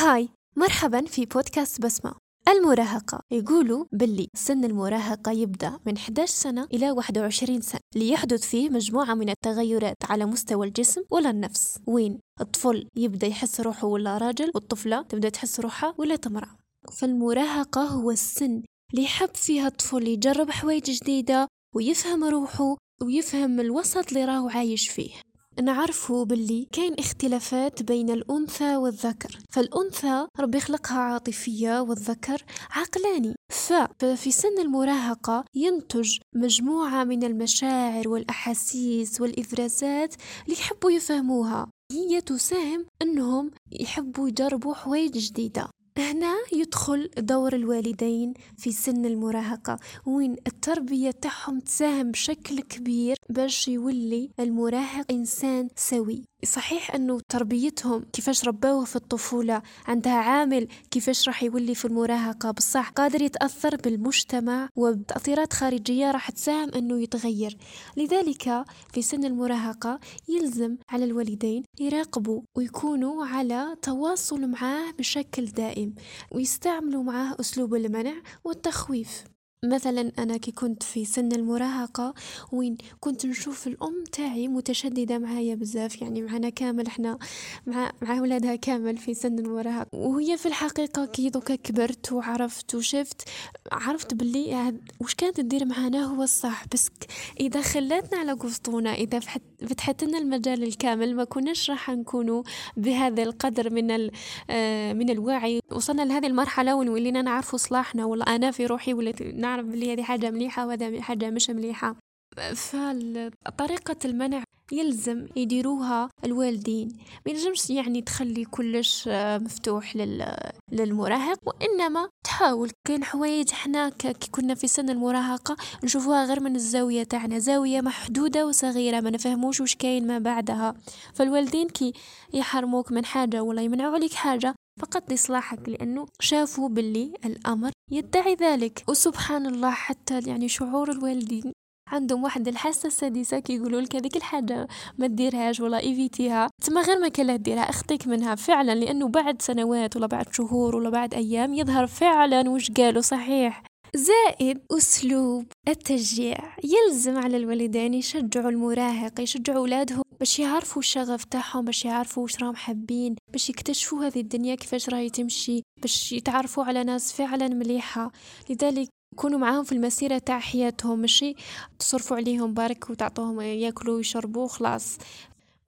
هاي مرحبا في بودكاست بسمة. المراهقة. يقولوا باللي سن المراهقة يبدأ من 11 سنة إلى 21 سنة ليحدث فيه مجموعة من التغيرات على مستوى الجسم ولا النفس. وين؟ الطفل يبدأ يحس روحه ولا راجل؟ والطفلة تبدأ تحس روحها ولا امرأة فالمراهقة هو السن اللي يحب فيها الطفل يجرب حوايج جديدة ويفهم روحه ويفهم الوسط اللي راهو عايش فيه. نعرفوا باللي كاين اختلافات بين الأنثى والذكر. فالأنثى ربي يخلقها عاطفية والذكر عقلاني. ففي سن المراهقة ينتج مجموعة من المشاعر والأحاسيس والإفرازات اللي يحبوا يفهموها. هي تساهم أنهم يحبوا يجربوا حوايج جديدة. هنا يدخل دور الوالدين في سن المراهقة وين التربية تاعهم تساهم بشكل كبير باش يولي المراهق إنسان سوي. صحيح أنه تربيتهم كيفاش ربوه في الطفولة عندها عامل كيفاش راح يولي في المراهقة بصح قادر يتأثر بالمجتمع وبتأثيرات خارجية راح تساهم أنه يتغير. لذلك في سن المراهقة يلزم على الوالدين يراقبوا ويكونوا على تواصل معاه بشكل دائم. ويستعملوا معاه أسلوب المنع والتخويف. مثلا أنا كي كنت في سن المراهقة وين كنت نشوف الأم تاعي متشددة معايا بزاف يعني معنا كامل إحنا مع مع ولادها كامل في سن المراهقة. وهي في الحقيقة كي دوكا كبرت وعرفت وشفت عرفت باللي وش كانت تدير معانا هو الصح. بس إذا خلاتنا على قسطونة إذا فتحت لنا المجال الكامل ما كناش راح نكونوا بهذا القدر من آه، من الوعي. وصلنا لهذه المرحلة ونولينا نعرفوا صلاحنا ولا أنا في روحي وليت نعرف بلي هذه حاجة مليحة وهذا حاجة مش مليحة. فطريقة المنع يلزم يديروها الوالدين. ما يلزمش يعني تخلي كلش آه، مفتوح لل... للمراهق وإنما تحاول. كاين حوايج حنا كي كنا في سن المراهقة نشوفوها غير من الزاوية تاعنا. زاوية محدودة وصغيرة ما نفهموش وش كاين ما بعدها. فالوالدين كي يحرموك من حاجة ولا يمنعوا عليك حاجة فقط لصلاحك لأنه شافوا باللي الأمر يدعي ذلك. وسبحان الله حتى يعني شعور الوالدين عندهم واحد الحاسه السادسه كيقولوا لك هذيك الحاجة ما ديرهاش ولا ايفيتيها. تما غير ما كان ديرها اخطيك منها فعلا لأنه بعد سنوات ولا بعد شهور ولا بعد أيام يظهر فعلا وش قالوا صحيح. زائد أسلوب التشجيع. يلزم على الوالدين يشجعوا المراهق يشجعوا أولادهم. باش يعرفوا الشغف تاعهم باش يعرفوا واش راهم حابين باش يكتشفوا هذه الدنيا كيفاش راهي تمشي باش يتعرفوا على ناس فعلا مليحة. لذلك كونوا معاهم في المسيرة تاع حياتهم ماشي تصرفوا عليهم برك وتعطوهم ياكلوا ويشربوا خلاص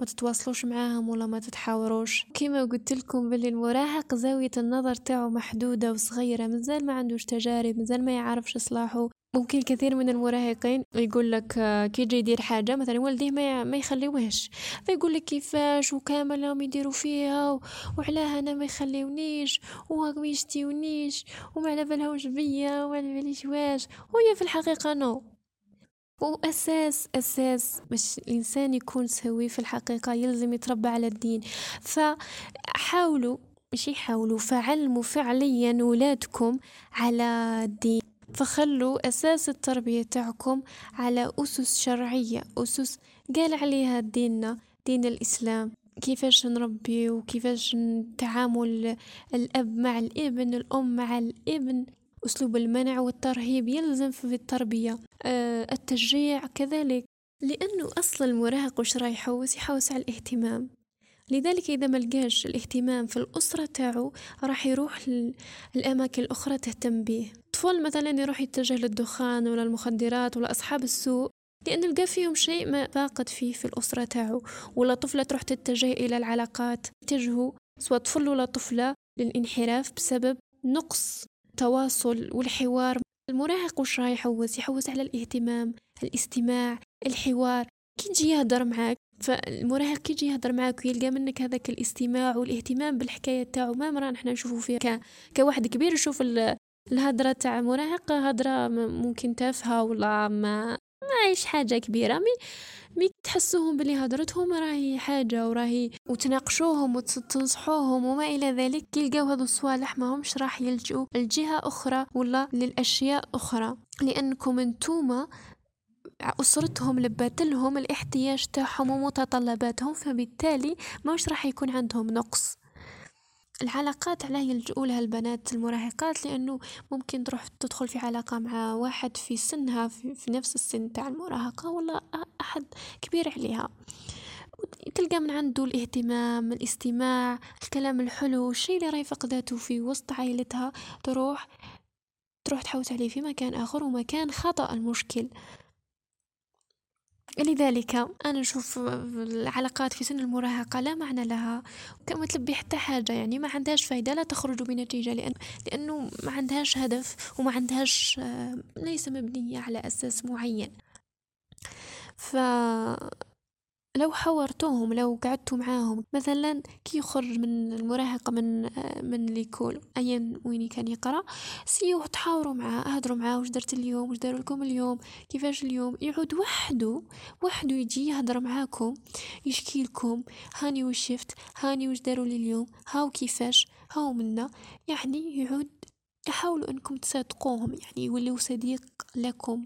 ما تتواصلوش معاهم ولا ما تتحاوروش. كيما قلت لكم باللي المراهق زاوية النظر تاعو محدودة وصغيرة مازال ما عندوش تجارب مازال ما يعرفش صلاحه. ممكن كثير من المراهقين يقول لك آه، كي يجي يدير حاجة مثلا والديه ما ما يخليوهش. فيقول لك كيفاش وكامل راهم يديروا فيها وعلاه أنا ما يخليونيش وما يشتيونيش وما على بالهمش بيا وما على باليش واش. وهي في الحقيقة نو وأساس أساس باش الإنسان يكون سوي في الحقيقة يلزم يتربى على الدين. فحاولوا مش يحاولوا فعلموا فعليا ولادكم على الدين. فخلوا أساس التربية تاعكم على أسس شرعية أسس قال عليها ديننا دين الإسلام. كيفاش نربي وكيفاش تعامل الأب مع الإبن الأم مع الإبن؟ أسلوب المنع والترهيب يلزم في التربية. أه التشجيع كذلك. لأنه أصل المراهق وش راح يحوس يحوس على الاهتمام. لذلك إذا ما لقاش الاهتمام في الأسرة تاعو راح يروح للأماكن الأخرى تهتم به. طفل مثلا يروح يتجه للدخان ولا المخدرات ولا أصحاب السوء لأن لقى فيهم شيء ما فاقد فيه في الأسرة تاعو. ولا طفلة تروح تتجه إلى العلاقات يتجهوا سواء طفل ولا طفلة للإنحراف بسبب نقص التواصل والحوار. المراهق وش راح يحوس؟ يحوس على الاهتمام الاستماع الحوار. كي يجي يهدر معاك فالمراهق كي يجي يهدر معاك ويلقى منك هذاك الاستماع والاهتمام بالحكاية تاعو ما مرة نحنا نشوفو فيها. ك... كواحد كبير يشوف الهدرة تاع مراهق هدرة ممكن تافهة ولا ما ما عايش حاجة كبيرة. مي مي تحسوهم بلي هدرتهم راهي حاجة وراهي وتناقشوهم وتنصحوهم وما إلى ذلك. يلقاو هذو الصوالح ما همش راح يلجؤوا لجهة أخرى ولا للأشياء أخرى. لأنكم انتوما أسرتهم لباتلهم الاحتياج تاعهم ومتطلباتهم فبالتالي ماش راح يكون عندهم نقص. العلاقات علاه يلجؤوا لها البنات المراهقات لأنه ممكن تروح تدخل في علاقة مع واحد في سنها في, في نفس السن تاع المراهقة ولا أحد كبير عليها. تلقى من عنده الاهتمام الاستماع الكلام الحلو الشيء اللي راهي فقدته في وسط عائلتها تروح تروح تحوس عليه في مكان آخر ومكان خطأ المشكل. لذلك أنا نشوف العلاقات في سن المراهقة لا معنى لها. كما تلبي حتى حاجة يعني ما عندهاش فايدة لا تخرج بنتيجة لأن لأنه ما عندهاش هدف وما عندهاش ليس مبنية على أساس معين. ف لو حورتوهم لو قعدتوا معاهم مثلا كي يخرج من المراهقة من من l'école أيا وين كان يقرأ سيو تحاوروا معاه أهدروا معاه واش درت اليوم واش داروا لكم اليوم كيفاش اليوم؟ يعود وحده وحده يجي يهدر معاكم يشكي لكم هاني وش شفت هاني وش داروا لي اليوم هاو كيفاش هاو منا. يعني يعود يحاولوا أنكم تصدقوهم يعني يوليو صديق لكم.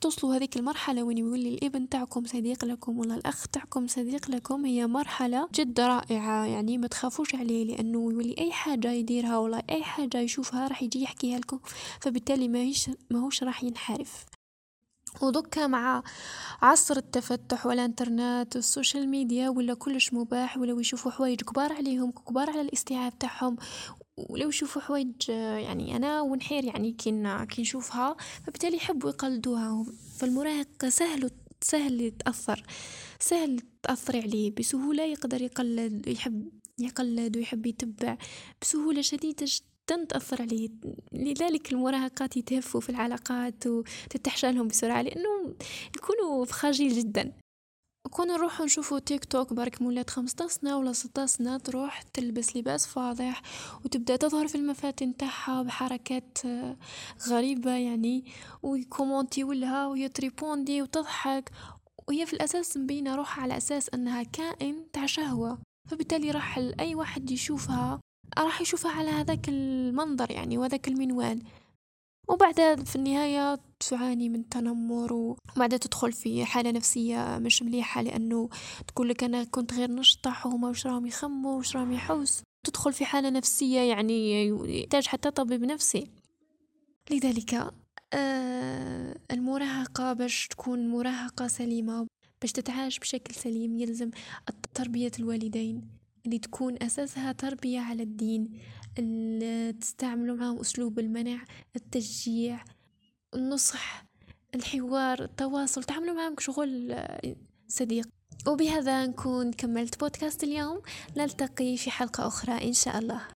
توصلوا هذيك المرحلة وين يولي الإبن تاعكم صديق لكم ولا الأخ تاعكم صديق لكم هي مرحلة جد رائعة يعني ما تخافوش عليه لأنه يولي أي حاجة يديرها ولا أي حاجة يشوفها راح يجي يحكيها لكم فبالتالي ما هيش ماهوش راح ينحرف. ودكا مع عصر التفتح والإنترنت وال social media ولا كلش مباح ولا يشوفوا حوايج كبار عليهم كبار على الاستيعاب تاعهم ولو يشوفوا حوايج يعني أنا ونحير يعني كي كي نشوفها فبالتالي يحبوا يقلدوها. فالمراهق سهل سهل يتأثر سهل تأثر عليه. بسهولة يقدر يقلد ويحب يقلد ويحب يتبع. بسهولة شديدة جدا تأثر عليه. لذلك المراهقات يتهفوا في العلاقات وتتحشى بسرعة لأنه يكونوا fragile جدا. كون نروحو نشوفو تيك توك برك مولات خمسطاش سنة ولا ستاش سنة تروح تلبس لباس فاضح وتبدأ تظهر في المفاتن تاعها بحركات آه، غريبة يعني ويكومونتيو لها ويتريبوندي وتضحك. وهي في الأساس مبينة روحها على أساس أنها كائن تاع شهوة. فبالتالي راح أي واحد يشوفها راح يشوفها على هذاك المنظر يعني وهذاك المنوال. وبعدها في النهاية تعاني من تنمر وبعدها تدخل في حالة نفسية مش مليحة لأنه تقول لك أنا كنت غير نشطح وهما وش راهم يخموا وش راهم يحوس. تدخل في حالة نفسية يعني يحتاج حتى طبيب نفسي. لذلك آه المراهقة باش تكون مراهقة سليمة باش تتعاش بشكل سليم يلزم تربية الوالدين اللي تكون أساسها تربية على الدين. تستعملوا معهم أسلوب المنع التشجيع النصح الحوار التواصل تعملوا معهم كشغل صديق. وبهذا نكون كملت بودكاست اليوم. نلتقي في حلقة أخرى إن شاء الله.